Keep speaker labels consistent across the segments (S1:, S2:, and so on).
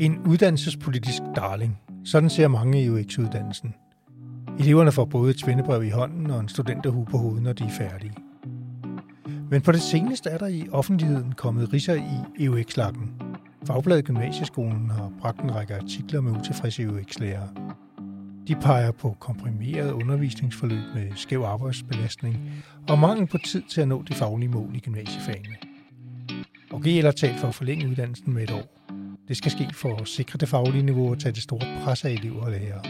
S1: En uddannelsespolitisk darling. Sådan ser mange i UX-uddannelsen. Eleverne får både et svendebrev i hånden og en studenterhue på hovedet, når de er færdige. Men på det seneste er der i offentligheden kommet riser i EUX-lakken. Fagbladet Gymnasieskolen har bragt en række artikler med utilfredse EUX-lærere. De peger på komprimeret undervisningsforløb med skæv arbejdsbelastning og mangel på tid til at nå de faglige mål i gymnasiefagene. Og GL har talt for at forlænge uddannelsen med et år. Det skal ske for at sikre det faglige niveau og tage det store pres af elever og lærere.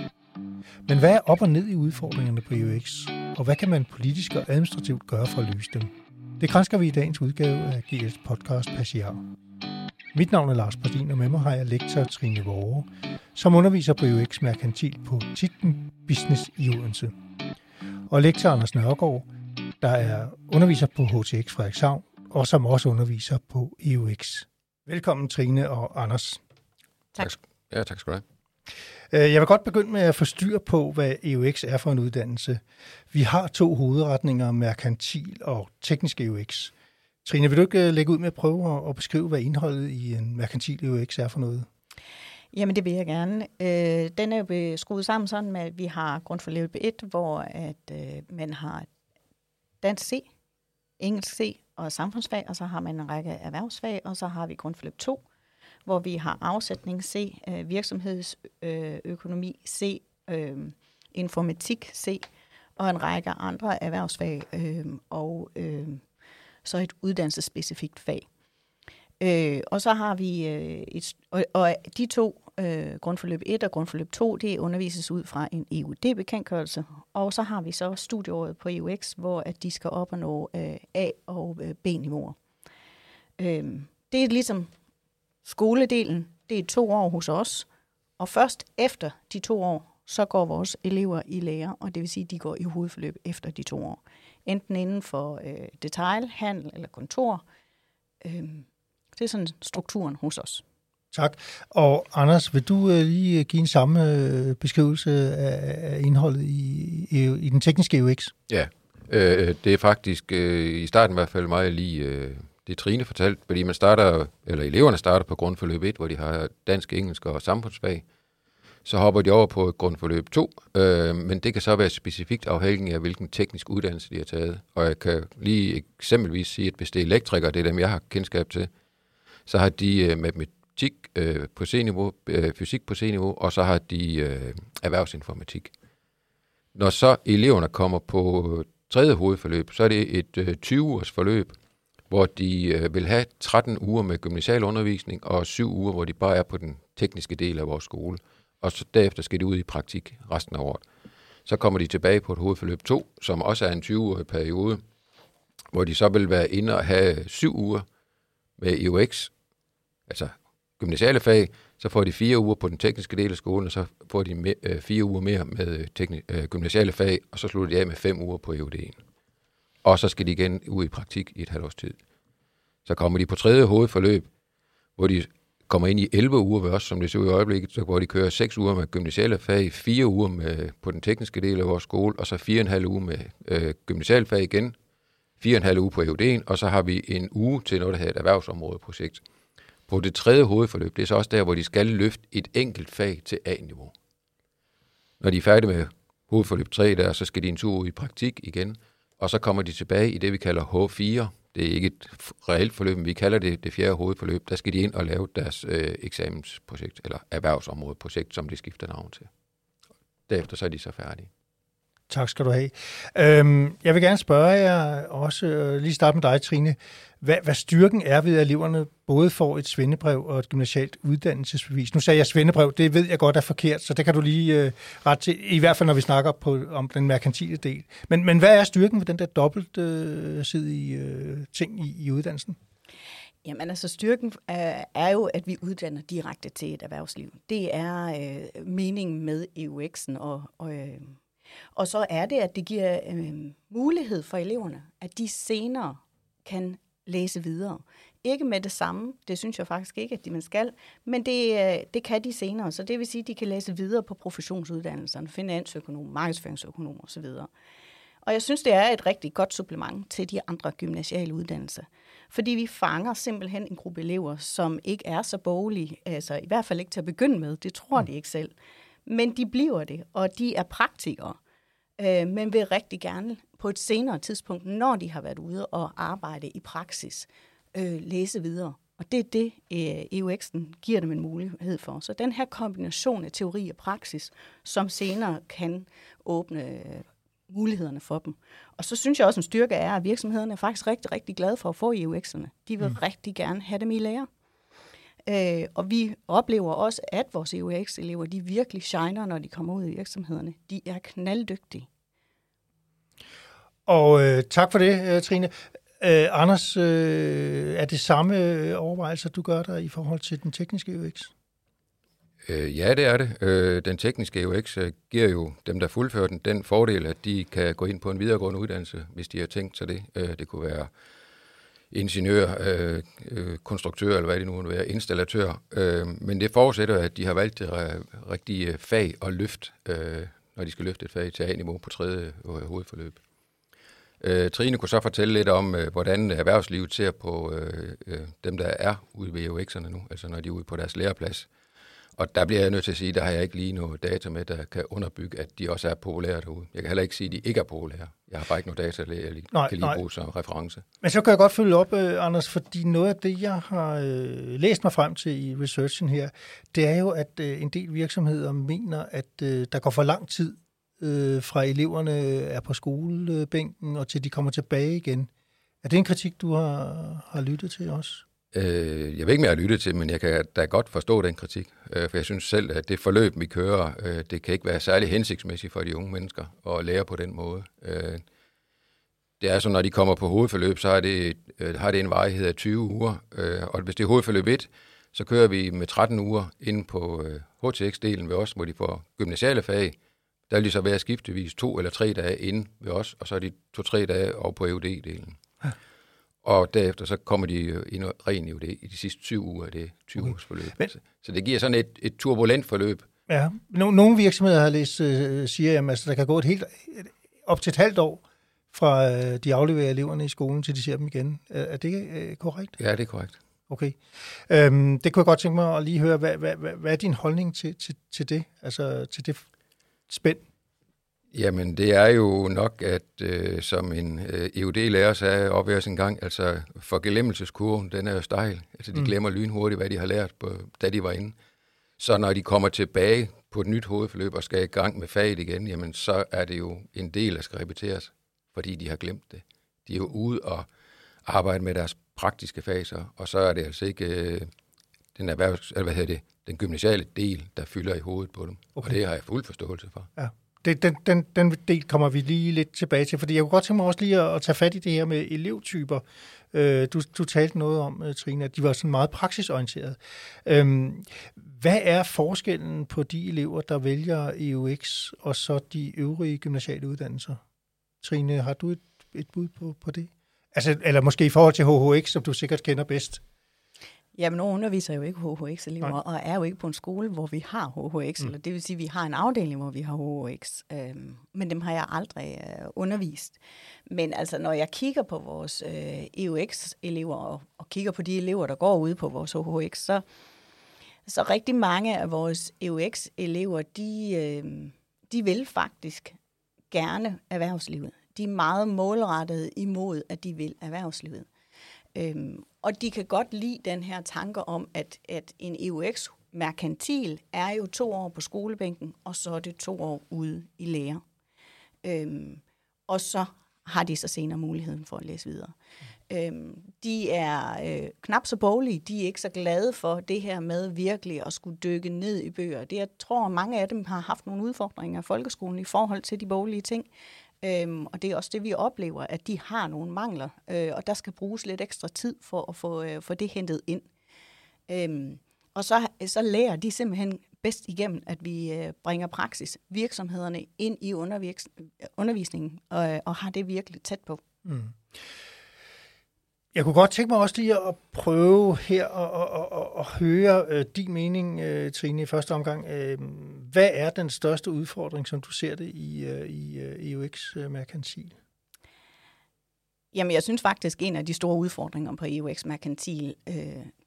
S1: Men hvad er op og ned i udfordringerne på EUX, og hvad kan man politisk og administrativt gøre for at løse dem? Det grænsker vi i dagens udgave af GS podcast Passiar. Mit navn er Lars Bardin, og med mig har jeg lektor Trine Vore, som underviser på UX Merkantil på titlen Business i Odense. Og lektor Anders Nørgaard, der er underviser på HTX Frederikshavn, og som også underviser på EUX. Velkommen Trine og Anders.
S2: Tak. Ja, tak skal du
S1: have. Øh, jeg vil godt begynde med at få styr på, hvad EUX er for en uddannelse. Vi har to hovedretninger, merkantil og teknisk EUX. Trine, vil du ikke øh, lægge ud med at prøve at beskrive, hvad indholdet i en merkantil EUX er for noget?
S3: Jamen, det vil jeg gerne. Øh, den er jo skruet sammen sådan med, at vi har grundforløb 1, hvor at, øh, man har dansk C, engelsk C og samfundsfag, og så har man en række erhvervsfag, og så har vi grundforløb 2, hvor vi har afsætning C, øh, virksomhedsøkonomi øh, C, øh, informatik C, og en række andre erhvervsfag, øh, og øh, så et uddannelsesspecifikt fag. Øh, og så har vi øh, et, og, og de to, øh, grundforløb 1 og grundforløb 2, det undervises ud fra en EUD-bekendtgørelse. Og så har vi så studieåret på EUX, hvor at de skal op og nå øh, A- og øh, B-niveauer. Øh, det er ligesom skoledelen, det er to år hos os, og først efter de to år, så går vores elever i lære, og det vil sige, at de går i hovedforløb efter de to år. Enten inden for øh, detail, handel eller kontor. Øh, det er sådan strukturen hos os.
S1: Tak. Og Anders, vil du øh, lige øh, give en samme øh, beskrivelse af indholdet i, i, i den tekniske UX?
S2: Ja, øh, det er faktisk øh, i starten i hvert fald meget lige øh, det Trine fortalt, fordi man starter, eller eleverne starter på grundforløb 1, hvor de har dansk, engelsk og samfundsfag. Så hopper de over på grundforløb 2, øh, men det kan så være specifikt afhængig af, hvilken teknisk uddannelse de har taget. Og jeg kan lige eksempelvis sige, at hvis det er elektrikere, det er dem, jeg har kendskab til, så har de øh, matematik øh, på C-niveau, øh, fysik på C-niveau, og så har de øh, erhvervsinformatik. Når så eleverne kommer på øh, tredje hovedforløb, så er det et øh, 20-ugers forløb, hvor de øh, vil have 13 uger med gymnasial undervisning og 7 uger, hvor de bare er på den tekniske del af vores skole. Og så derefter skal de ud i praktik resten af året. Så kommer de tilbage på et hovedforløb 2, som også er en 20-årig periode, hvor de så vil være inde og have 7 uger med EUX, altså gymnasiale fag, så får de fire uger på den tekniske del af skolen, og så får de me, øh, fire uger mere med øh, tekni, øh, gymnasiale fag, og så slutter de af med fem uger på EUD'en. Og så skal de igen ud i praktik i et halvt års tid. Så kommer de på tredje hovedforløb, hvor de kommer ind i 11 uger ved os, som det ser ud i øjeblikket, så hvor de kører 6 uger med gymnasiale fag, 4 uger med, på den tekniske del af vores skole, og så 4,5 uger med øh, gymnasiale fag igen, 4,5 uger på EUD'en, og så har vi en uge til noget, der hedder et erhvervsområdeprojekt. På det tredje hovedforløb, det er så også der, hvor de skal løfte et enkelt fag til A-niveau. Når de er færdige med hovedforløb 3 der, så skal de en tur ud i praktik igen, og så kommer de tilbage i det, vi kalder H4. Det er ikke et reelt forløb, men vi kalder det det fjerde hovedforløb. Der skal de ind og lave deres øh, eksamensprojekt, eller erhvervsområdeprojekt, som de skifter navn til. Derefter så er de så færdige.
S1: Tak skal du have. Øhm, jeg vil gerne spørge jer også, øh, lige starte med dig, Trine, hvad, hvad styrken er ved, at eleverne både får et svendebrev og et gymnasialt uddannelsesbevis. Nu sagde jeg svendebrev, det ved jeg godt er forkert, så det kan du lige øh, ret til, i hvert fald når vi snakker på, om den merkantile del. Men, men hvad er styrken ved den der dobbelt øh, i øh, ting i, i uddannelsen?
S3: Jamen altså styrken er, er jo, at vi uddanner direkte til et erhvervsliv. Det er øh, meningen med EUX'en og, og øh, og så er det, at det giver øh, mulighed for eleverne, at de senere kan læse videre. Ikke med det samme, det synes jeg faktisk ikke, at de man skal, men det, øh, det kan de senere. Så det vil sige, at de kan læse videre på professionsuddannelserne, finansøkonom, markedsføringsøkonom osv. Og jeg synes, det er et rigtig godt supplement til de andre gymnasiale uddannelser. Fordi vi fanger simpelthen en gruppe elever, som ikke er så boglige, altså i hvert fald ikke til at begynde med, det tror de ikke selv. Men de bliver det, og de er praktikere, øh, men vil rigtig gerne på et senere tidspunkt, når de har været ude og arbejde i praksis, øh, læse videre. Og det er det, øh, EUX'en giver dem en mulighed for. Så den her kombination af teori og praksis, som senere kan åbne øh, mulighederne for dem. Og så synes jeg også, en styrke er, at virksomhederne er faktisk rigtig, rigtig glade for at få EUX'erne. De vil mm. rigtig gerne have dem i lære. Øh, og vi oplever også, at vores EUX-elever, de virkelig shiner, når de kommer ud i virksomhederne. De er knalddygtige.
S1: Og øh, tak for det, øh, Trine. Øh, Anders, øh, er det samme overvejelser, du gør der i forhold til den tekniske UX?
S2: Øh, ja, det er det. Øh, den tekniske UX øh, giver jo dem, der fuldfører den, den fordel, at de kan gå ind på en videregående uddannelse, hvis de har tænkt sig det. Øh, det kunne være ingeniør, øh, øh, konstruktør, eller hvad det nu er, være, installatør. Øh, men det forudsætter, at de har valgt det rigtige fag og løft, øh, når de skal løfte et fag til A-niveau på tredje øh, hovedforløb. Øh, Trine kunne så fortælle lidt om, øh, hvordan erhvervslivet ser på øh, øh, dem, der er ude ved UX'erne nu, altså når de er ude på deres læreplads. Og der bliver jeg nødt til at sige, der har jeg ikke lige noget data med, der kan underbygge, at de også er populære derude. Jeg kan heller ikke sige, at de ikke er populære. Jeg har bare ikke noget data, jeg lige, nej, kan lige nej. bruge som reference.
S1: Men så kan jeg godt følge op, uh, Anders, fordi noget af det, jeg har uh, læst mig frem til i researchen her, det er jo, at uh, en del virksomheder mener, at der går for lang tid fra eleverne er på skolebænken og til de kommer tilbage igen. Er det en kritik, du har, har lyttet til også?
S2: Øh, jeg ved ikke, mere jeg lytte til, men jeg kan da godt forstå den kritik. Øh, for jeg synes selv, at det forløb, vi kører, øh, det kan ikke være særlig hensigtsmæssigt for de unge mennesker at lære på den måde. Øh, det er så, når de kommer på hovedforløb, så har det, øh, har det en varighed af 20 uger. Øh, og hvis det er hovedforløb 1, så kører vi med 13 uger ind på øh, HTX-delen ved os, hvor de får gymnasiale fag. Der vil de så være skiftevis to eller tre dage inde ved os, og så er de to-tre dage over på EUD-delen. Ja. Og derefter så kommer de i noget ren EUD i de sidste 20 uger af det 20 okay. ugers forløb. Men, så, det giver sådan et, et turbulent forløb.
S1: Ja, nogle virksomheder har læst, øh, siger, at altså, der kan gå et helt, op til et halvt år fra øh, de afleverer eleverne i skolen, til de ser dem igen. Er, er det øh, korrekt?
S2: Ja, det er korrekt.
S1: Okay. Øhm, det kunne jeg godt tænke mig at lige høre, hvad, hvad, hvad, hvad er din holdning til, til, til det? Altså til det spænd?
S2: Jamen, det er jo nok, at øh, som en øh, EUD-lærer sagde op en gang, altså for gelemmelseskurven, den er jo stejl. Altså, de mm. glemmer lynhurtigt, hvad de har lært, på, da de var inde. Så når de kommer tilbage på et nyt hovedforløb og skal i gang med faget igen, jamen, så er det jo en del, der skal repeteres, fordi de har glemt det. De er jo ude og arbejde med deres praktiske faser, og så er det altså ikke øh, den erhvervs, eller hvad hedder det, den gymnasiale del, der fylder i hovedet på dem. Okay. Og det har jeg fuld forståelse for.
S1: Ja det, den, den, den del kommer vi lige lidt tilbage til, fordi jeg kunne godt tænke mig også lige at, at tage fat i det her med elevtyper. Øh, du, du talte noget om, øh, Trine, at de var sådan meget praksisorienterede. Øh, hvad er forskellen på de elever, der vælger EUX, og så de øvrige gymnasiale uddannelser? Trine, har du et, et bud på, på det? Altså, eller måske i forhold til HHX, som du sikkert kender bedst?
S3: Jamen, nu underviser jo ikke HHX-elever, og er jo ikke på en skole, hvor vi har HHX, mm. eller det vil sige, at vi har en afdeling, hvor vi har HHX, øhm, men dem har jeg aldrig øh, undervist. Men altså, når jeg kigger på vores øh, EUX-elever, og, og kigger på de elever, der går ud på vores HHX, så, så rigtig mange af vores EUX-elever, de, øh, de vil faktisk gerne erhvervslivet. De er meget målrettet imod, at de vil erhvervslivet. Øhm, og de kan godt lide den her tanke om, at, at en EUX merkantil er jo to år på skolebænken, og så er det to år ude i lære. Øhm, og så har de så senere muligheden for at læse videre. Øhm, de er øh, knap så boglige, de er ikke så glade for det her med virkelig at skulle dykke ned i bøger. Det, jeg tror, mange af dem har haft nogle udfordringer i folkeskolen i forhold til de boglige ting. Øhm, og det er også det, vi oplever, at de har nogle mangler, øh, og der skal bruges lidt ekstra tid for at få, øh, få det hentet ind. Øhm, og så, så lærer de simpelthen bedst igennem, at vi øh, bringer praksis, virksomhederne ind i undervisningen, og, og har det virkelig tæt på. Mm.
S1: Jeg kunne godt tænke mig også lige at prøve her at, og, og, og høre øh, din mening, øh, Trine, i første omgang. Øh, hvad er den største udfordring, som du ser det i, øh, i øh, EUX øh, Mercantil?
S3: Jamen, jeg synes faktisk, en af de store udfordringer på EUX Mercantil, øh,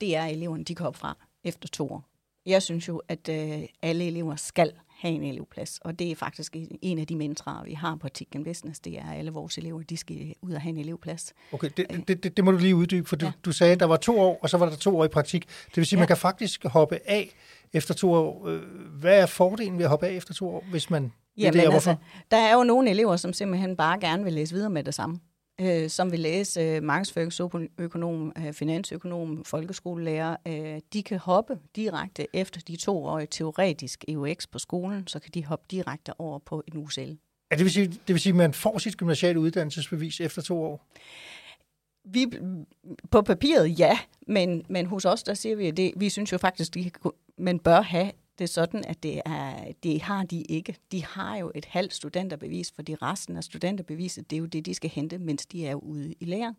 S3: det er, at eleverne de kan op fra efter to år. Jeg synes jo, at øh, alle elever skal have en elevplads, og det er faktisk en af de mantraer, vi har på Tikken Business, det er, at alle vores elever, de skal ud og have en elevplads.
S1: Okay, det, det, det, det må du lige uddybe, for du, ja. du sagde, at der var to år, og så var der to år i praktik. Det vil sige, at ja. man kan faktisk hoppe af efter to år. Øh, hvad er fordelen ved at hoppe af efter to år, hvis man...
S3: Jamen, det, altså, der er jo nogle elever, som simpelthen bare gerne vil læse videre med det samme øh, som vil læse øh, markedsføringsøkonom, øh, finansøkonom, folkeskolelærer, øh, de kan hoppe direkte efter de to år teoretisk EUX på skolen, så kan de hoppe direkte over på en UCL.
S1: Ja, det vil sige, det vil sige at man får sit gymnasiale uddannelsesbevis efter to år?
S3: Vi, på papiret ja, men, men hos os, der siger vi, at det, vi synes jo faktisk, at man bør have det sådan, at det, er, det har de ikke. De har jo et halvt studenterbevis, fordi resten af studenterbeviset, det er jo det, de skal hente, mens de er ude i lære.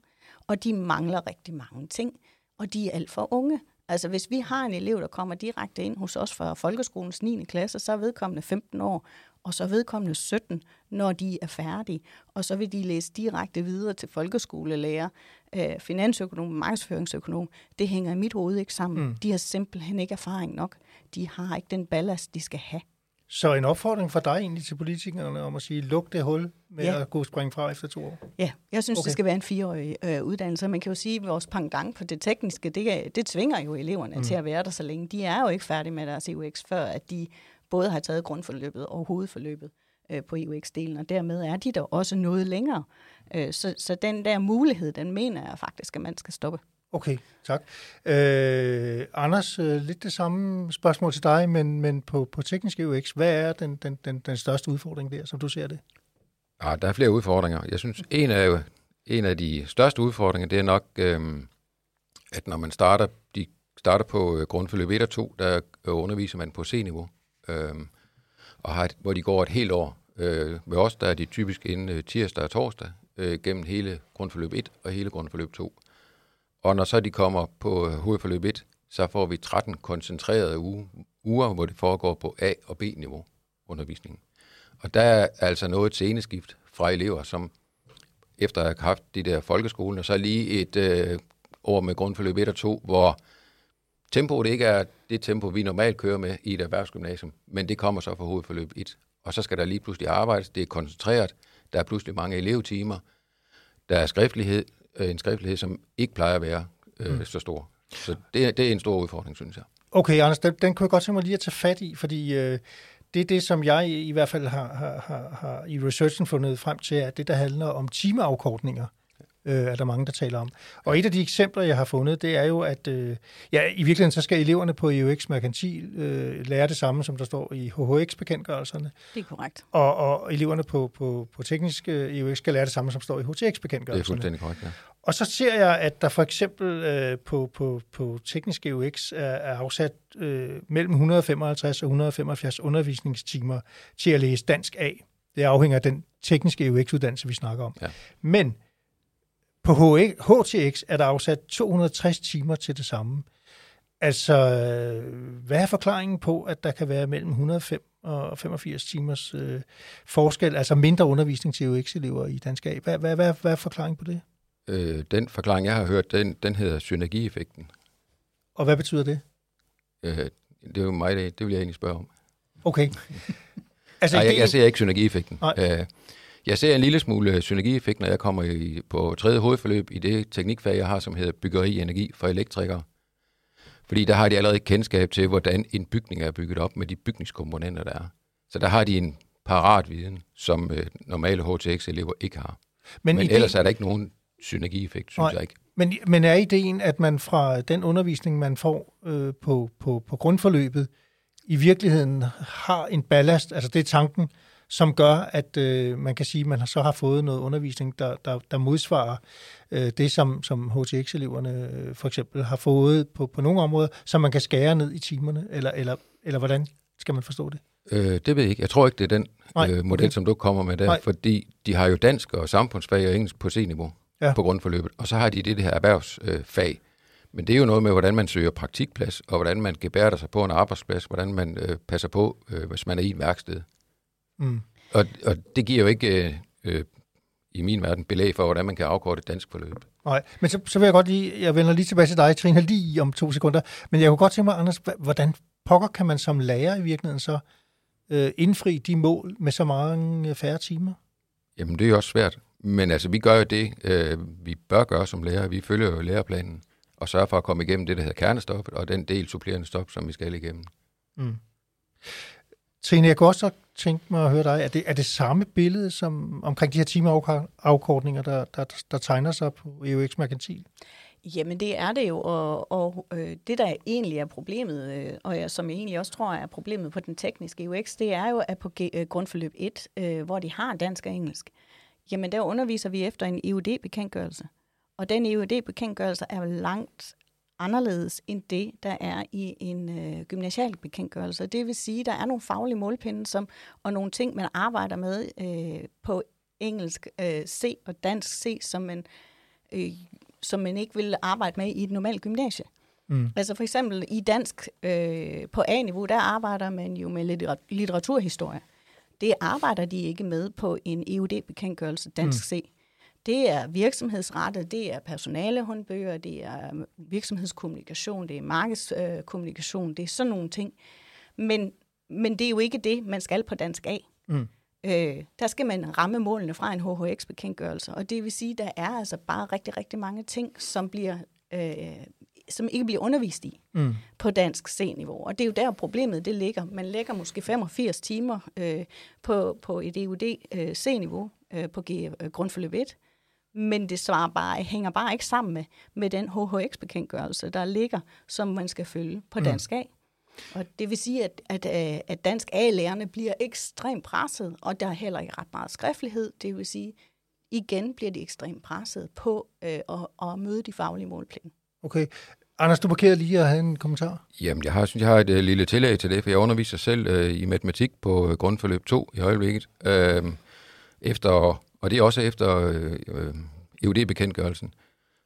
S3: Og de mangler rigtig mange ting, og de er alt for unge. Altså hvis vi har en elev, der kommer direkte ind hos os fra folkeskolens 9. klasse, så er vedkommende 15 år, og så er vedkommende 17, når de er færdige. Og så vil de læse direkte videre til folkeskolelærer, øh, finansøkonom, markedsføringsøkonom. Det hænger i mit hoved ikke sammen. Mm. De har simpelthen ikke erfaring nok. De har ikke den ballast, de skal have.
S1: Så en opfordring fra dig egentlig til politikerne om at sige, luk det hul med ja. at gå springe fra efter to år?
S3: Ja, jeg synes, okay. det skal være en fireårig øh, uddannelse. Man kan jo sige, at vores pangdang på det tekniske, det, det tvinger jo eleverne mm. til at være der så længe. De er jo ikke færdige med deres EUX, før at de både har taget grundforløbet og hovedforløbet øh, på EUX-delen, og dermed er de der også noget længere. Øh, så, så den der mulighed, den mener jeg faktisk, at man skal stoppe.
S1: Okay, tak. Øh, Anders, øh, lidt det samme spørgsmål til dig, men, men på, på teknisk UX, hvad er den, den, den, den største udfordring der, som du ser det?
S2: Ja, der er flere udfordringer. Jeg synes, en af, en af de største udfordringer, det er nok, øh, at når man starter, de starter på øh, grundforløb 1 og 2, der øh, underviser man på C-niveau øh, og har, hvor de går et helt år. Øh, ved os der er de typisk inden tirsdag og torsdag, øh, gennem hele grundforløb 1 og hele grundforløb 2. Og når så de kommer på øh, hovedforløb 1, så får vi 13 koncentrerede uge, uger, hvor det foregår på A- og B-niveau undervisningen. Og der er altså noget seneskift fra elever, som efter at have haft de der folkeskolen, og så lige et øh, år med grundforløb 1 og 2, hvor tempoet ikke er det tempo, vi normalt kører med i et erhvervsgymnasium, men det kommer så fra hovedforløb 1. Og så skal der lige pludselig arbejdes, det er koncentreret, der er pludselig mange elevtimer, der er skriftlighed, en skriftlighed, som ikke plejer at være øh, mm. så stor. Så det, det er en stor udfordring, synes jeg.
S1: Okay, Anders, den, den kunne jeg godt tænke mig lige at tage fat i, fordi øh, det er det, som jeg i hvert fald har, har, har, har i researchen fundet frem til, at det, der handler om timeafkortninger, øh, er der mange, der taler om. Og et af de eksempler, jeg har fundet, det er jo, at øh, ja, i virkeligheden så skal eleverne på EUX Mercantil øh, lære det samme, som der står i HHX-bekendtgørelserne.
S3: Det er korrekt.
S1: Og, og eleverne på, på, på teknisk øh, EUX skal lære det samme, som står i HTX-bekendtgørelserne.
S2: Det er fuldstændig korrekt, ja.
S1: Og så ser jeg, at der for eksempel øh, på, på, på teknisk EUX er, er afsat øh, mellem 155 og 175 undervisningstimer til at læse dansk A. Det afhænger af den tekniske EUX-uddannelse, vi snakker om. Ja. Men på HTX er der afsat 260 timer til det samme. Altså, hvad er forklaringen på, at der kan være mellem 105 og 85 timers øh, forskel, altså mindre undervisning til UX-elever i dansk A? Hvad, hvad, hvad, hvad er forklaringen på det?
S2: Øh, den forklaring, jeg har hørt, den, den hedder synergieffekten.
S1: Og hvad betyder det?
S2: Øh, det er jo mig, det, det vil jeg egentlig spørge om.
S1: Okay.
S2: altså, Nej, jeg, jeg ser ikke synergieffekten. Nej. Øh, jeg ser en lille smule synergieffekt, når jeg kommer i, på tredje hovedforløb i det teknikfag, jeg har, som hedder byggeri energi for elektrikere. Fordi der har de allerede kendskab til, hvordan en bygning er bygget op med de bygningskomponenter, der er. Så der har de en parat viden, som øh, normale HTX-elever ikke har. Men, men ellers er der ikke nogen synergieffekt, synes Nej, jeg ikke.
S1: Men, men er ideen, at man fra den undervisning, man får øh, på, på, på grundforløbet, i virkeligheden har en ballast, altså det er tanken, som gør, at øh, man kan sige, at man så har fået noget undervisning, der, der, der modsvarer øh, det, som, som HTX-eleverne øh, for eksempel har fået på, på nogle områder, så man kan skære ned i timerne, eller, eller, eller hvordan skal man forstå det?
S2: Øh, det ved jeg ikke. Jeg tror ikke, det er den Nej, øh, model, okay. som du kommer med der, Nej. fordi de har jo dansk og samfundsfag og engelsk på C-niveau. ja. på grundforløbet. Og så har de det, det her erhvervsfag. Øh, Men det er jo noget med, hvordan man søger praktikplads, og hvordan man gebærder sig på en arbejdsplads, hvordan man øh, passer på, øh, hvis man er i et værksted. Mm. Og, og det giver jo ikke øh, øh, i min verden belæg for, hvordan man kan afkorte et dansk forløb.
S1: Nej, men så, så vil jeg godt lige, jeg vender lige tilbage til dig, Trine, lige om to sekunder. Men jeg kunne godt tænke mig, Anders, hvordan pokker kan man som lærer i virkeligheden så øh, indfri de mål med så mange øh, færre timer?
S2: Jamen, det er jo også svært. Men altså, vi gør jo det, øh, vi bør gøre som lærer. Vi følger jo læreplanen og sørger for at komme igennem det, der hedder kernestoppet, og den del supplerende stop, som vi skal igennem. Mm.
S1: Trine, jeg kunne også tænke mig at høre dig. Er det, er det samme billede som omkring de her timeafkortninger, der, der, der tegner sig på EUX Mercantil?
S3: Jamen det er det jo, og, og øh, det der egentlig er problemet, øh, og jeg, som jeg egentlig også tror er problemet på den tekniske UX, det er jo, at på G, øh, grundforløb 1, øh, hvor de har dansk og engelsk, jamen der underviser vi efter en EUD-bekendtgørelse. Og den EUD-bekendtgørelse er langt anderledes end det, der er i en øh, gymnasial bekendtgørelse. Det vil sige, at der er nogle faglige målpinde som, og nogle ting, man arbejder med øh, på engelsk øh, C og dansk C, som man, øh, som man ikke vil arbejde med i et normalt gymnasie. Mm. Altså for eksempel i dansk øh, på A-niveau, der arbejder man jo med litteraturhistorie. Det arbejder de ikke med på en EUD-bekendtgørelse dansk mm. C. Det er virksomhedsrettet, det er personalehåndbøger, det er virksomhedskommunikation, det er markedskommunikation, det er sådan nogle ting. Men, men det er jo ikke det, man skal på dansk A. Mm. Øh, der skal man ramme målene fra en HHX-bekendtgørelse, og det vil sige, der er altså bare rigtig, rigtig mange ting, som bliver øh, som ikke bliver undervist i mm. på dansk C-niveau. Og det er jo der problemet det ligger. Man lægger måske 85 timer øh, på, på et EUD øh, C-niveau øh, på G, øh, grundforløb 1, men det svarer bare, hænger bare ikke sammen med, med den HHX-bekendtgørelse, der ligger, som man skal følge på mm. dansk A. Og det vil sige, at, at, øh, at dansk A-lærerne bliver ekstremt presset, og der er heller ikke ret meget skriftlighed. Det vil sige, igen bliver de ekstremt presset på øh, at, at møde de faglige målplan.
S1: Okay. Anders, du markerer lige at have en kommentar.
S2: Jamen, jeg har, synes, jeg har et uh, lille tillæg til det, for jeg underviser selv uh, i matematik på uh, grundforløb 2 i øjeblikket. Uh, efter og det er også efter øh, øh EUD-bekendtgørelsen.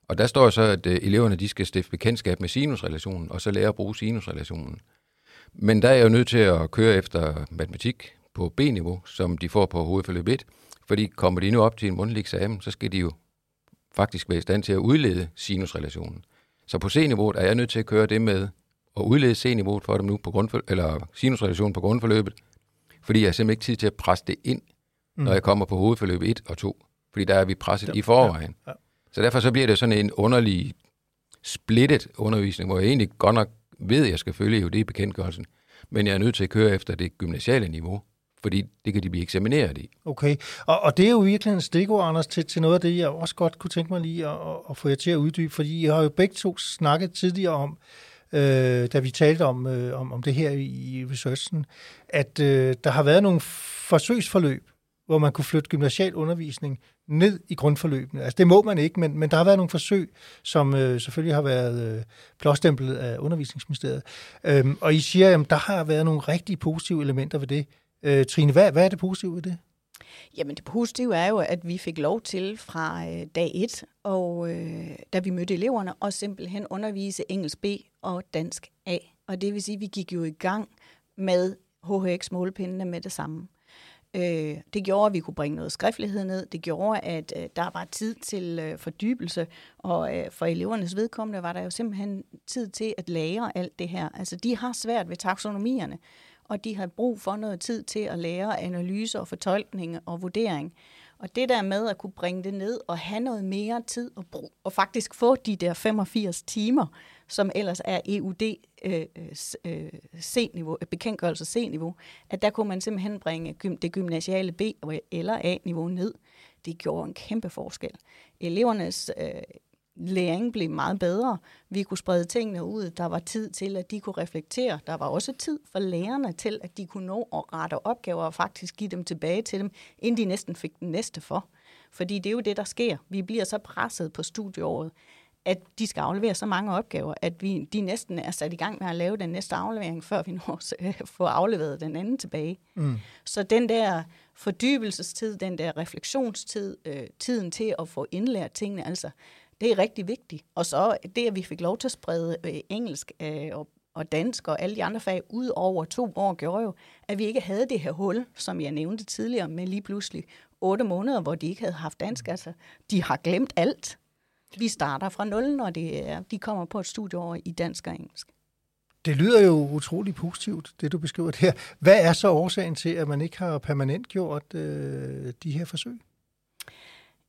S2: Og der står så, at øh, eleverne de skal stifte bekendtskab med sinusrelationen, og så lære at bruge sinusrelationen. Men der er jeg jo nødt til at køre efter matematik på B-niveau, som de får på hovedforløb 1, fordi kommer de nu op til en mundtlig eksamen, så skal de jo faktisk være i stand til at udlede sinusrelationen. Så på C-niveauet er jeg nødt til at køre det med at udlede C-niveauet for dem nu på grundfor, eller sinusrelationen på grundforløbet, fordi jeg har simpelthen ikke tid til at presse det ind mm. når jeg kommer på hovedforløb 1 og 2. Fordi der er vi presset ja, i forvejen. Ja, ja. Så derfor så bliver det sådan en underlig splittet undervisning, hvor jeg egentlig godt nok ved, at jeg skal følge jo det bekendtgørelsen, men jeg er nødt til at køre efter det gymnasiale niveau, fordi det kan de blive eksamineret i.
S1: Okay, og, og det er jo virkelig en stikord, Anders, til, til noget af det, jeg også godt kunne tænke mig lige at, at få jer til at uddybe, fordi I har jo begge to snakket tidligere om, øh, da vi talte om, øh, om, om det her i, i researchen, at øh, der har været nogle forsøgsforløb, hvor man kunne flytte gymnasial undervisning ned i grundforløbene. Altså det må man ikke, men, men der har været nogle forsøg, som øh, selvfølgelig har været øh, blåstemplet af undervisningsministeriet. Øhm, og I siger, at der har været nogle rigtig positive elementer ved det. Øh, Trine, hvad, hvad er det positive ved det?
S3: Jamen det positive er jo, at vi fik lov til fra øh, dag 1, og øh, da vi mødte eleverne, og simpelthen undervise engelsk B og dansk A. Og det vil sige, at vi gik jo i gang med HHX-målpindene med det samme. Øh, det gjorde, at vi kunne bringe noget skriftlighed ned. Det gjorde, at øh, der var tid til øh, fordybelse. Og øh, for elevernes vedkommende var der jo simpelthen tid til at lære alt det her. Altså, de har svært ved taksonomierne, og de har brug for noget tid til at lære analyse og fortolkning og vurdering. Og det der med at kunne bringe det ned og have noget mere tid og, brug, og faktisk få de der 85 timer, som ellers er EUD øh, øh, øh C-niveau, øh, bekendtgørelse C-niveau, at der kunne man simpelthen bringe det gymnasiale B- eller A-niveau ned. Det gjorde en kæmpe forskel. Elevernes øh, læring blev meget bedre. Vi kunne sprede tingene ud. Der var tid til, at de kunne reflektere. Der var også tid for lærerne til, at de kunne nå at rette opgaver og faktisk give dem tilbage til dem, inden de næsten fik den næste for. Fordi det er jo det, der sker. Vi bliver så presset på studieåret, at de skal aflevere så mange opgaver, at vi, de næsten er sat i gang med at lave den næste aflevering, før vi når at få afleveret den anden tilbage. Mm. Så den der fordybelsestid, den der refleksionstid, øh, tiden til at få indlært tingene, altså det er rigtig vigtigt. Og så det, at vi fik lov til at sprede øh, engelsk øh, og, og dansk og alle de andre fag ud over to år, gjorde jo, at vi ikke havde det her hul, som jeg nævnte tidligere, med lige pludselig otte måneder, hvor de ikke havde haft dansk. Altså, de har glemt alt. Vi starter fra nul, når det er, de kommer på et studieår i dansk og engelsk.
S1: Det lyder jo utrolig positivt, det du beskriver her. Hvad er så årsagen til, at man ikke har permanent gjort øh, de her forsøg?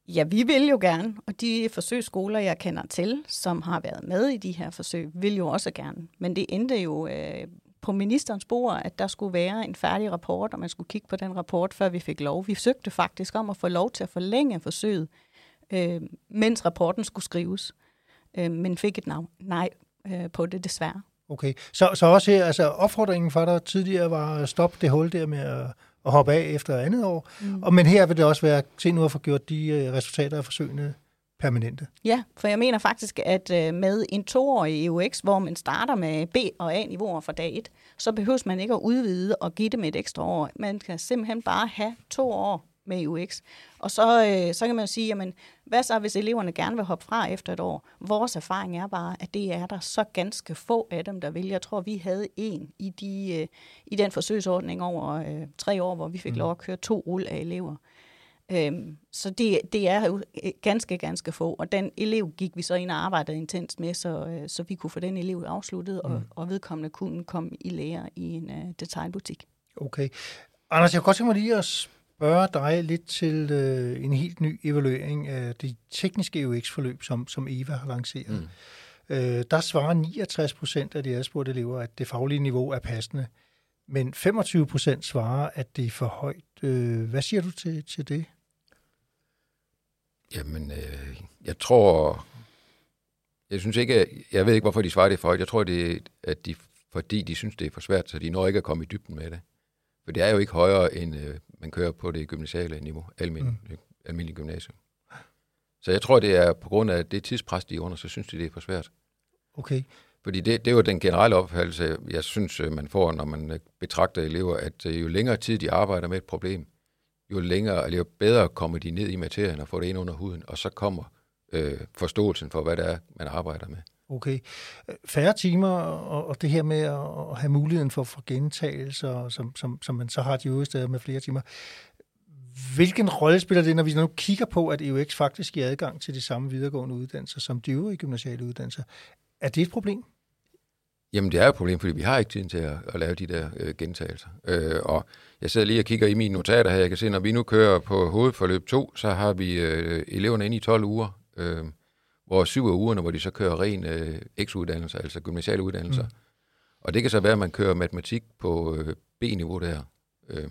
S3: Ja, vi vil jo gerne, og de forsøgsskoler, jeg kender til, som har været med i de her forsøg, vil jo også gerne. Men det endte jo øh, på ministerens bord, at der skulle være en færdig rapport, og man skulle kigge på den rapport, før vi fik lov. Vi søgte faktisk om at få lov til at forlænge forsøget, øh, mens rapporten skulle skrives, øh, men fik et navn, nej øh, på det desværre.
S1: Okay, så, så også her, altså opfordringen for dig tidligere var at stoppe det hul der med at, at hoppe af efter andet år, mm. og men her vil det også være, se nu at få gjort de øh, resultater af forsøgene permanente.
S3: Ja, for jeg mener faktisk, at øh, med en toårig EUX, hvor man starter med B- og A-niveauer fra dag 1, så behøves man ikke at udvide og give dem et ekstra år. Man kan simpelthen bare have to år med UX. Og så, øh, så kan man sige, jamen, hvad så, hvis eleverne gerne vil hoppe fra efter et år? Vores erfaring er bare, at det er der så ganske få af dem, der vil. Jeg tror, vi havde en i, de, øh, i den forsøgsordning over øh, tre år, hvor vi fik mm. lov at køre to rull af elever. Øhm, så det, det er jo øh, ganske, ganske få. Og den elev gik vi så ind og arbejdede intens med, så, øh, så vi kunne få den elev afsluttet, mm. og, og vedkommende kunne komme i lære i en uh, detailbutik.
S1: Okay. Anders, jeg kunne godt tænke mig lige at spørge dig lidt til øh, en helt ny evaluering af det tekniske UX-forløb, som, som Eva har lanceret. Mm. Øh, der svarer 69 procent af de adspurgte elever, at det faglige niveau er passende, men 25 procent svarer, at det er for højt. Øh, hvad siger du til, til det?
S2: Jamen, øh, jeg tror... Jeg synes ikke, jeg ved ikke, hvorfor de svarer det for højt. Jeg tror, det er, at de, fordi de synes, det er for svært, så de når ikke at komme i dybden med det. For det er jo ikke højere, end øh, man kører på det gymnasiale niveau, almindelig, mm. almindelig gymnasium. Så jeg tror, det er på grund af det tidspres, de er under, så synes de, det er for svært.
S1: Okay.
S2: Fordi det, det er jo den generelle opfattelse, jeg synes, øh, man får, når man øh, betragter elever, at øh, jo længere tid de arbejder med et problem, jo længere, eller jo bedre kommer de ned i materien og får det ind under huden, og så kommer øh, forståelsen for, hvad det er, man arbejder med.
S1: Okay. Færre timer, og, og det her med at have muligheden for, for gentagelser, som, som, som man så har de øvrige steder med flere timer. Hvilken rolle spiller det, når vi nu kigger på, at EUX faktisk giver adgang til de samme videregående uddannelser som de øvrige gymnasiale uddannelser? Er det et problem?
S2: Jamen, det er et problem, fordi vi har ikke tid til at, at lave de der øh, gentagelser. Øh, og jeg sidder lige og kigger i mine notater her. Jeg kan se, når vi nu kører på hovedforløb 2, så har vi øh, eleverne inde i 12 uger. Øh, hvor syv af ugerne, hvor de så kører ren øh, X-uddannelse, altså gymnasiale uddannelser. Mm. Og det kan så være, at man kører matematik på øh, B-niveau der. Øh,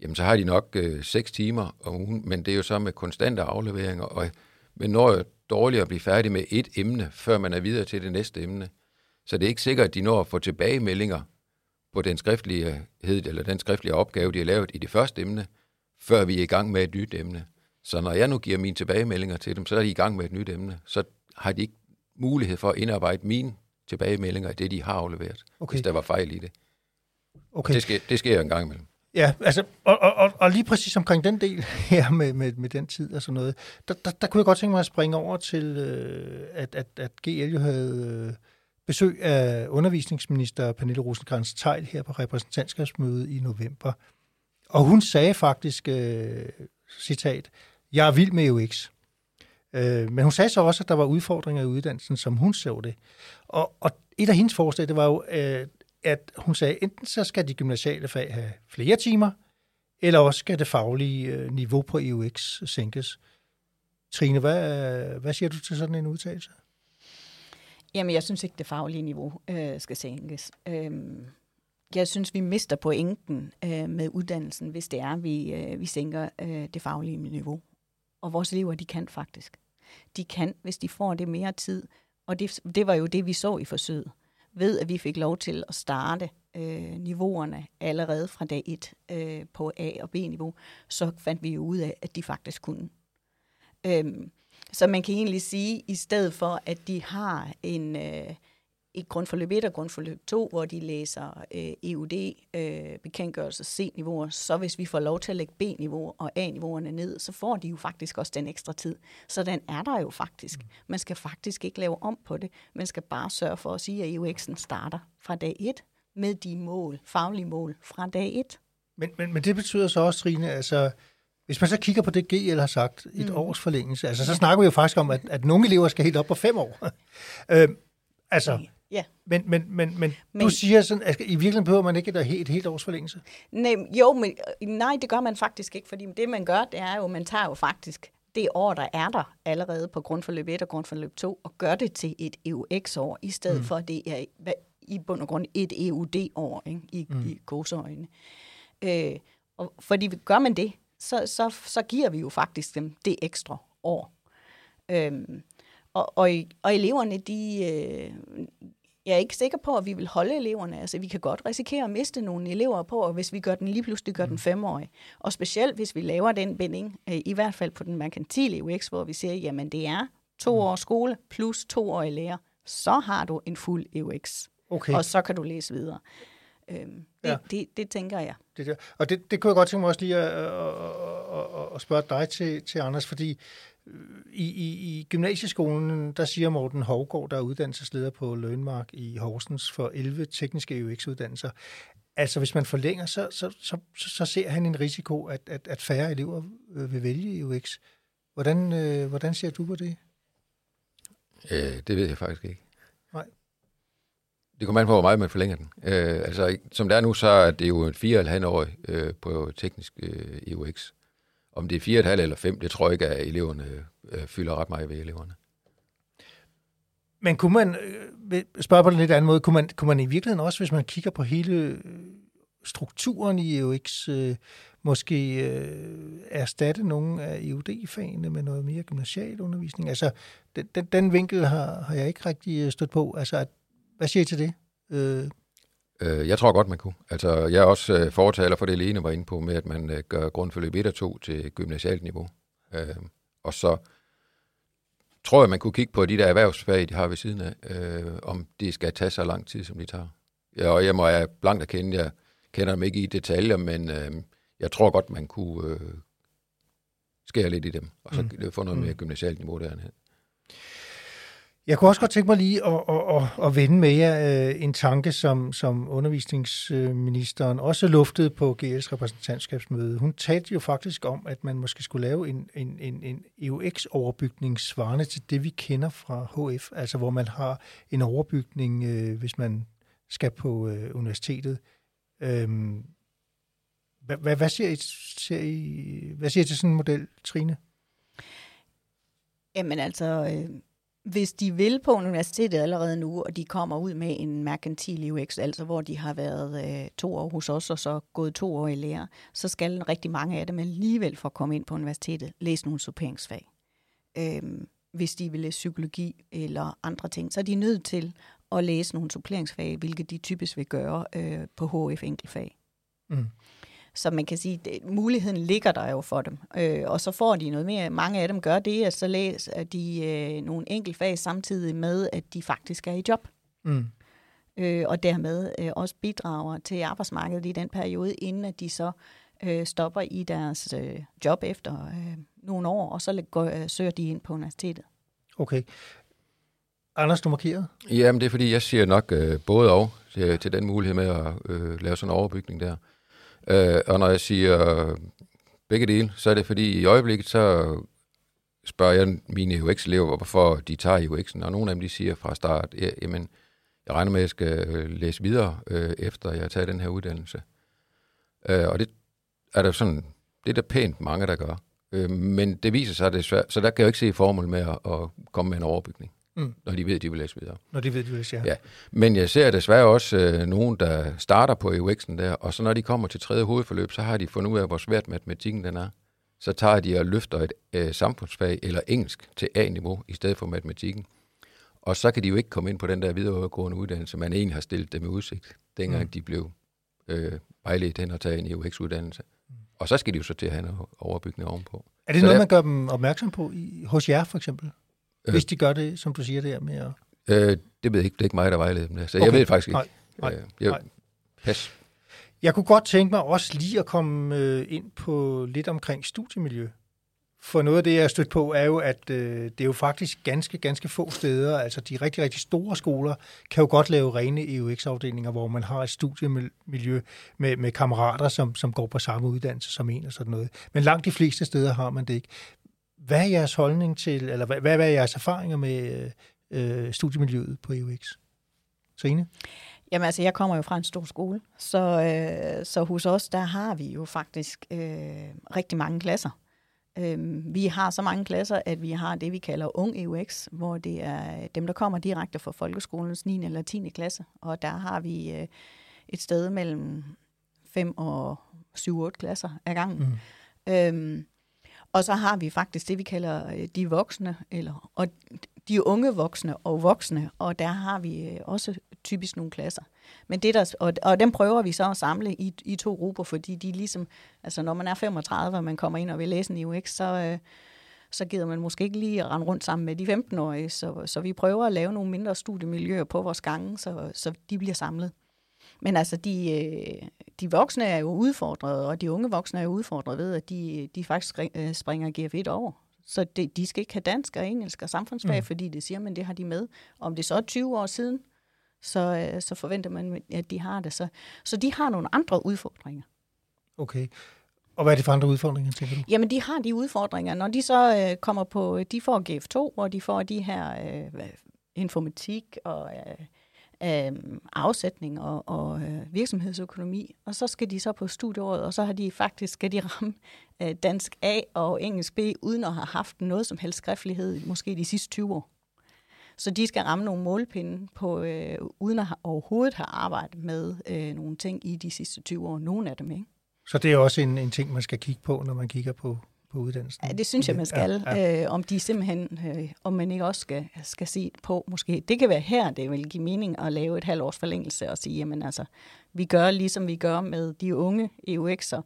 S2: jamen, så har de nok øh, 6 timer om ugen, men det er jo så med konstante afleveringer, og men når dårligt at blive færdig med et emne, før man er videre til det næste emne. Så det er ikke sikkert, at de når at få tilbagemeldinger på den skriftlige, eller den skriftlige opgave, de har lavet i det første emne, før vi er i gang med et nyt emne. Så når jeg nu giver mine tilbagemeldinger til dem, så er de i gang med et nyt emne. Så har de ikke mulighed for at indarbejde mine tilbagemeldinger i det, de har afleveret, okay. hvis der var fejl i det. Okay. Det, sker, det sker en gang imellem.
S1: Ja, altså, og, og, og lige præcis omkring den del her med, med, med den tid og sådan noget, der, der, der kunne jeg godt tænke mig at springe over til, øh, at, at, at GL jo havde øh, besøg af undervisningsminister Pernille rosenkrantz teil her på repræsentantskabsmødet i november. Og hun sagde faktisk, øh, citat, jeg er vild med UX. Øh, men hun sagde så også, at der var udfordringer i uddannelsen, som hun så det. Og, og et af hendes forslag, det var jo, øh, at hun sagde, enten så skal de gymnasiale fag have flere timer, eller også skal det faglige øh, niveau på EUX sænkes. Trine, hvad, hvad siger du til sådan en udtalelse?
S3: Jamen, jeg synes ikke, det faglige niveau øh, skal sænkes. Øh, jeg synes, vi mister pointen øh, med uddannelsen, hvis det er, vi, øh, vi sænker øh, det faglige niveau. Og vores elever, de kan faktisk. De kan, hvis de får det mere tid. Og det, det var jo det, vi så i forsøget. Ved, at vi fik lov til at starte øh, niveauerne allerede fra dag 1 øh, på A- og B-niveau, så fandt vi jo ud af, at de faktisk kunne. Øhm, så man kan egentlig sige, i stedet for, at de har en... Øh, i grundforløb 1 og grundforløb 2, hvor de læser øh, EUD, øh, bekendtgørelse C-niveauer, så hvis vi får lov til at lægge B-niveau og A-niveauerne ned, så får de jo faktisk også den ekstra tid. Så den er der jo faktisk. Man skal faktisk ikke lave om på det. Man skal bare sørge for at sige, at EUX'en starter fra dag 1 med de mål, faglige mål fra dag 1.
S1: Men, men, men det betyder så også, Trine, altså, hvis man så kigger på det, GL har sagt, et mm. års forlængelse, altså så snakker vi jo faktisk om, at, at nogle elever skal helt op på fem år. øh, altså,
S3: Ja.
S1: men, men, men, men, men du siger sådan, at i virkeligheden behøver man ikke et, helt, et helt års forlængelse.
S3: Nej, jo, men øh, nej, det gør man faktisk ikke, fordi det, man gør, det er jo, man tager jo faktisk det år, der er der allerede på grundforløb 1 og grundforløb 2, og gør det til et EUX-år, i stedet mm. for, at det er i bund og grund et EUD-år, ikke? i, mm. i gåseøjne. Øh, og fordi gør man det, så, så, så giver vi jo faktisk dem det ekstra år. Øhm, og, og, og eleverne, de, øh, jeg er ikke sikker på, at vi vil holde eleverne. Altså, vi kan godt risikere at miste nogle elever på, hvis vi gør den lige pludselig gør den femårig. Og specielt, hvis vi laver den binding, øh, i hvert fald på den merkantile UX, hvor vi siger, jamen det er to års skole plus to år i lærer, så har du en fuld UX.
S1: Okay.
S3: Og så kan du læse videre. Øhm, det,
S1: Ja.
S3: ja. det, det tænker jeg.
S1: Det der. Og det, det kunne jeg godt tænke mig også lige at, at, at, at- spørge dig til, til Anders, fordi i, i, i gymnasieskolen, der siger Morten Hovgaard, der er uddannelsesleder på Lønmark i Horsens for 11 tekniske UX-uddannelser. Altså hvis man forlænger, så, så, så, så, ser han en risiko, at, at, at færre elever øh, vil vælge UX. Hvordan, øh, hvordan ser du på det?
S2: Øh, det ved jeg faktisk ikke.
S1: Nej.
S2: Det kommer an på, hvor meget man forlænger den. Øh, altså, som det er nu, så er det jo en 4,5 år øh, på teknisk øh, EUX. Om det er 4,5 eller 5, det tror jeg ikke, at eleverne øh, fylder ret meget ved eleverne.
S1: Men kunne man, øh, spørge på den lidt anden måde, kunne man, kunne man i virkeligheden også, hvis man kigger på hele øh, strukturen i EUX, øh, måske øh, erstatte nogle af EUD-fagene med noget mere gymnasial undervisning? Altså, den, den, den vinkel har, har jeg ikke rigtig øh, stødt på. Altså, at, hvad siger I til det? Øh,
S2: Øh, jeg tror godt, man kunne. Altså, jeg er også øh, fortaler for det, Lene var inde på, med at man øh, gør grundforløb 1 og 2 til gymnasialt niveau. Øh, og så tror jeg, man kunne kigge på de der erhvervsfag, de har ved siden af, øh, om det skal tage så lang tid, som de tager. Ja, og jeg må jeg blankt erkende, jeg kender dem ikke i detaljer, men øh, jeg tror godt, man kunne øh, skære lidt i dem, og så
S1: Mm.
S2: mm. få noget mere
S1: Mm.
S2: gymnasialt niveau dernede.
S1: Jeg kunne også godt tænke mig lige at, at, at, at vende med jer øh, en tanke, som, som undervisningsministeren også luftede på GL's repræsentantskabsmøde. Hun talte jo faktisk om, at man måske skulle lave en, en, en, en EUX-overbygning svarende til det, vi kender fra HF, altså hvor man har en overbygning, øh, hvis man skal på øh, universitetet. Øhm, hvad, hvad, hvad, siger I, ser I, hvad siger I til sådan en model, Trine?
S3: Jamen altså, øh, hvis de vil på universitetet allerede nu, og de kommer ud med en merkantil UX, altså hvor de har været øh, to år hos os, og så gået to år i lære, så skal rigtig mange af dem alligevel for at komme ind på universitetet læse nogle suppleringsfag. Øhm, hvis de vil læse psykologi eller andre ting, så er de nødt til at læse nogle suppleringsfag, hvilket de typisk vil gøre øh, på HF enkeltfag.
S1: Mm.
S3: Så man kan sige, at muligheden ligger der jo for dem. Øh, og så får de noget mere. Mange af dem gør det, at så læser de øh, nogle enkeltfag samtidig med, at de faktisk er i job.
S1: Mm.
S3: Øh, og dermed øh, også bidrager til arbejdsmarkedet i den periode, inden at de så øh, stopper i deres øh, job efter øh, nogle år, og så går, øh, søger de ind på universitetet.
S1: Okay. Anders, du markerede?
S2: Jamen, det er fordi, jeg siger nok øh, både og til, til den mulighed med at øh, lave sådan en overbygning der. Øh, og når jeg siger begge dele, så er det fordi, i øjeblikket, så spørger jeg mine UX-elever, hvorfor de tager UX'en, og nogle af dem, de siger fra start, jamen, jeg regner med, at jeg skal øh, læse videre, øh, efter jeg har taget den her uddannelse. Øh, og det er der sådan, det er der pænt mange, der gør. Øh, men det viser sig, at det er svært, så der kan jeg jo ikke se formål med at, at komme med en overbygning,
S1: Mm.
S2: når de ved, de vil læse videre.
S1: Når de ved, du vil sige.
S2: Ja. Men jeg ser desværre også øh, nogen, der starter på UX'en der, og så når de kommer til tredje hovedforløb, så har de fundet ud af, hvor svært matematikken den er. Så tager de og løfter et øh, samfundsfag eller engelsk til A-niveau i stedet for matematikken. Og så kan de jo ikke komme ind på den der videregående uddannelse, man egentlig har stillet dem i udsigt, dengang
S1: Mm.
S2: mm. de blev øh, vejledt hen og tage en UX-uddannelse. Og så skal de jo så til at have noget overbygning ovenpå.
S1: Er det
S2: Så
S1: noget,
S2: der-
S1: man gør dem opmærksom på i, hos jer, for eksempel?
S2: Øh.
S1: Hvis de gør det, som du siger der med at...
S2: Øh, det ved jeg ikke. Det er ikke mig, der vejleder dem der. Så okay.
S1: Okay.
S2: jeg ved det faktisk ikke.
S1: Nej, nej,
S2: Øh, jeg,
S1: nej.
S2: Pas.
S1: Jeg kunne godt tænke mig også lige at komme øh, ind på lidt omkring studiemiljø. For noget af det, jeg har stødt på, er jo, at øh, det er jo faktisk ganske, ganske få steder, altså de rigtig, rigtig store skoler, kan jo godt lave rene EUX-afdelinger, hvor man har et studiemiljø med, med kammerater, som, som går på samme uddannelse som en og sådan noget. Men langt de fleste steder har man det ikke. Hvad er jeres holdning til, eller hvad, hvad er jeres erfaringer med øh, studiemiljøet på EUX? Trine?
S3: Jamen altså, jeg kommer jo fra en stor skole, så, øh, så hos os, der har vi jo faktisk øh, rigtig mange klasser. Øh, vi har så mange klasser, at vi har det, vi kalder Ung EUX, hvor det er dem, der kommer direkte fra folkeskolens 9. eller 10. klasse. Og der har vi øh, et sted mellem 5 og 7-8 klasser ad gangen. Mm. Øhm, og så har vi faktisk det, vi kalder øh, de voksne, eller, og de unge voksne og voksne, og der har vi øh, også typisk nogle klasser. Men det der, og, og dem prøver vi så at samle i, i to grupper, fordi de ligesom, altså når man er 35, og man kommer ind og vil læse en UX, så, øh, så gider man måske ikke lige at rende rundt sammen med de 15-årige, så, så vi prøver at lave nogle mindre studiemiljøer på vores gange, så, så de bliver samlet. Men altså, de, øh, de voksne er jo udfordret, og de unge voksne er jo udfordret ved, at de, de faktisk øh, springer GF1 over. Så det, de skal ikke have dansk og engelsk og samfundsfag, mm. fordi det siger man, det har de med. Om det så er 20 år siden, så, øh, så forventer man, at de har det. Så, så de har nogle andre udfordringer.
S1: Okay. Og hvad er det for andre udfordringer, tænker du?
S3: Jamen, de har de udfordringer. Når de så øh, kommer på, de får GF2, hvor de får de her øh, informatik og øh, øh, afsætning og, og øh, virksomhedsøkonomi, og så skal de så på studieåret, og så har de faktisk, skal de ramme øh, dansk A og engelsk B, uden at have haft noget som helst skriftlighed, måske de sidste 20 år. Så de skal ramme nogle målpinde, på, øh, uden at have, overhovedet have arbejdet med øh, nogle ting i de sidste 20 år. Nogle af dem, ikke?
S1: Så det er også en, en ting, man skal kigge på, når man kigger på, på uddannelsen?
S3: Ja, det synes jeg, man skal. Ja, ja. Øh, om de simpelthen, øh, om man ikke også skal, skal se på, måske, det kan være her, det vil give mening at lave et halvt års forlængelse og sige, jamen altså, vi gør ligesom vi gør med de unge EUX'er,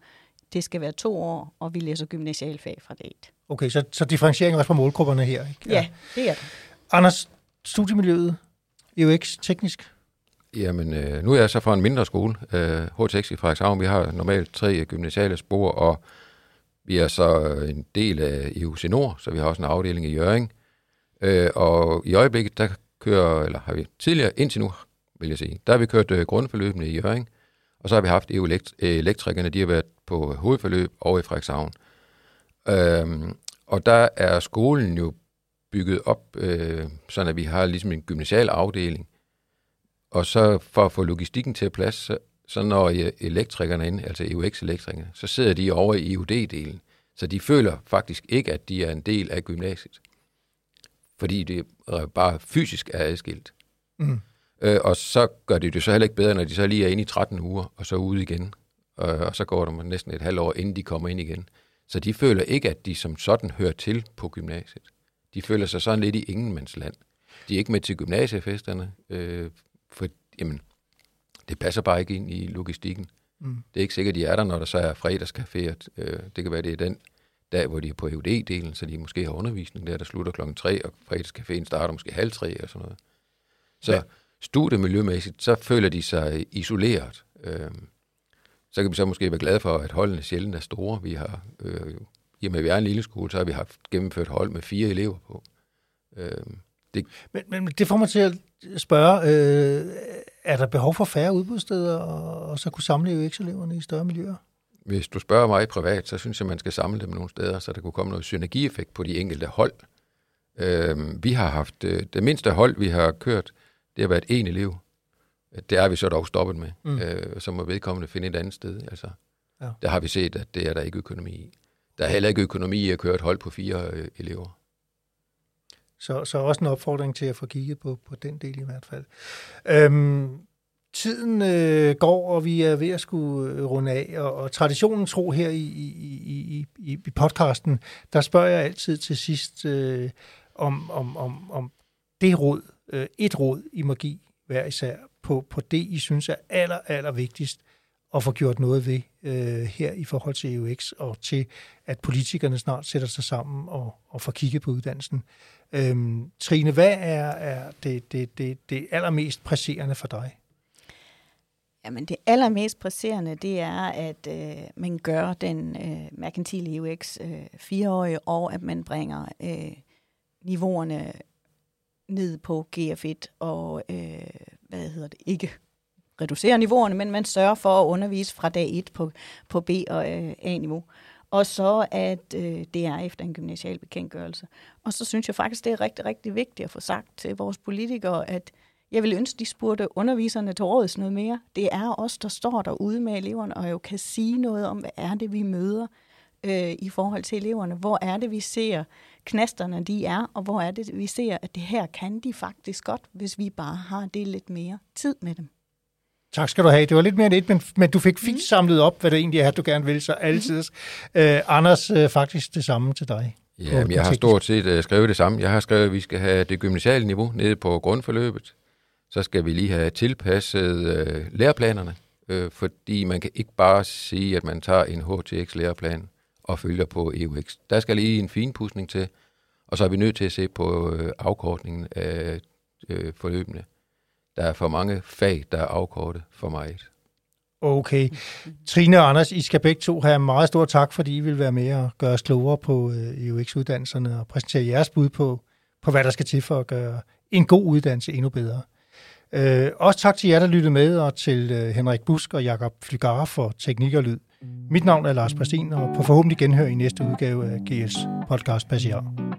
S3: det skal være to år, og vi læser gymnasialfag fra det et.
S1: Okay, så, så differentiering også på målgrupperne her, ikke?
S3: Ja, ja det er det.
S1: Anders, studiemiljøet, EUX teknisk?
S2: Jamen, øh, nu er jeg så fra en mindre skole, øh, HTX i Frederikshavn. Vi har normalt tre gymnasiale spor, og vi er så øh, en del af EUC Nord, så vi har også en afdeling i Jøring. Øh, og i øjeblikket, der kører, eller har vi tidligere, indtil nu, vil jeg sige, der har vi kørt øh, grundforløbene i Jøring, og så har vi haft EU-elektrikerne, de har været på hovedforløb over i Frederikshavn. Øhm, og der er skolen jo bygget op, øh, sådan at vi har ligesom en gymnasial afdeling, og så for at få logistikken til at plads, så, så når elektrikerne ind, altså EUX-elektrikerne, så sidder de over i EUD-delen. Så de føler faktisk ikke, at de er en del af gymnasiet. Fordi det bare fysisk er adskilt. Mm. Øh, og så gør det det så heller ikke bedre, når de så lige er inde i 13 uger, og så ude igen. Øh, og så går der næsten et halvt år, inden de kommer ind igen. Så de føler ikke, at de som sådan hører til på gymnasiet. De føler sig sådan lidt i ingenmandsland. De er ikke med til gymnasiefesterne, øh, for jamen, det passer bare ikke ind i logistikken. Mm. Det er ikke sikkert, at de er der, når der så er fredagscafé. Øh, det kan være, det er den dag, hvor de er på EUD-delen, så de måske har undervisning der, der slutter klokken 3, og fredagscaféen starter måske halv tre eller sådan noget. Så ja. studiemiljømæssigt, så føler de sig isoleret. Øh, så kan vi så måske være glade for, at holdene sjældent er store. Vi har, øh, i og med, at vi er en lille skole, så har vi haft gennemført hold med fire elever på.
S1: Øh, det... Men, men det får mig til at spørge, øh, er der behov for færre udbudssteder, og, og så kunne samle UX-eleverne i større miljøer?
S2: Hvis du spørger mig privat, så synes jeg, man skal samle dem nogle steder, så der kunne komme noget synergieffekt på de enkelte hold. Øh, vi har haft, øh, det mindste hold, vi har kørt, det har været en elev. Det er vi så dog stoppet med. Mm. Øh, så må vedkommende finde et andet sted. Altså, ja. Der har vi set, at det er der ikke økonomi i. Der er heller ikke økonomi i at køre et hold på fire øh, elever.
S1: Så, så også en opfordring til at få kigget på, på den del i hvert fald. Øhm, tiden øh, går, og vi er ved at skulle øh, runde af, og, og traditionen tro her i, i, i, i, i podcasten, der spørger jeg altid til sidst øh, om, om, om, om det råd, øh, et råd, I må give hver især på, på det, I synes er aller, aller vigtigst at få gjort noget ved øh, her i forhold til EUX, og til at politikerne snart sætter sig sammen og, og får kigget på uddannelsen. Øhm, Trine, hvad er, er det, det, det, det allermest presserende for dig?
S3: Jamen det allermest presserende, det er, at øh, man gør den øh, merkantile EUX øh, fireårige, og at man bringer øh, niveauerne ned på GF1 og, øh, hvad hedder det, ikke reducere niveauerne, men man sørger for at undervise fra dag 1 på, på B- og øh, A-niveau. Og så at øh, det er efter en gymnasial bekendtgørelse. Og så synes jeg faktisk, det er rigtig, rigtig vigtigt at få sagt til vores politikere, at jeg vil ønske, de spurgte underviserne til råds noget mere. Det er os, der står derude med eleverne, og jo kan sige noget om, hvad er det, vi møder øh, i forhold til eleverne. Hvor er det, vi ser knasterne, de er, og hvor er det, vi ser, at det her kan de faktisk godt, hvis vi bare har det lidt mere tid med dem.
S1: Tak skal du have. Det var lidt mere end et, men, men du fik fint mm. samlet op, hvad det egentlig er, du gerne vil, så altid. Mm. Øh, Anders, øh, faktisk det samme til dig.
S2: Ja, men jeg har stort set uh, skrevet det samme. Jeg har skrevet, at vi skal have det gymnasiale niveau nede på grundforløbet. Så skal vi lige have tilpasset uh, læreplanerne, uh, fordi man kan ikke bare sige, at man tager en HTX-læreplan og følger på EUX. Der skal lige en finpudsning til, og så er vi nødt til at se på uh, afkortningen af uh, forløbene. Der er for mange fag, der er afkortet for meget.
S1: Okay. Trine og Anders, I skal begge to have meget stor tak, fordi I vil være med og gøre os klogere på øh, EUX-uddannelserne og præsentere jeres bud på, på, hvad der skal til for at gøre en god uddannelse endnu bedre. Øh, også tak til jer, der lyttede med, og til øh, Henrik Busk og Jakob Flygare for teknik og lyd. Mit navn er Lars Præstin, og på forhåbentlig genhør i næste udgave af GS Podcast Passiar.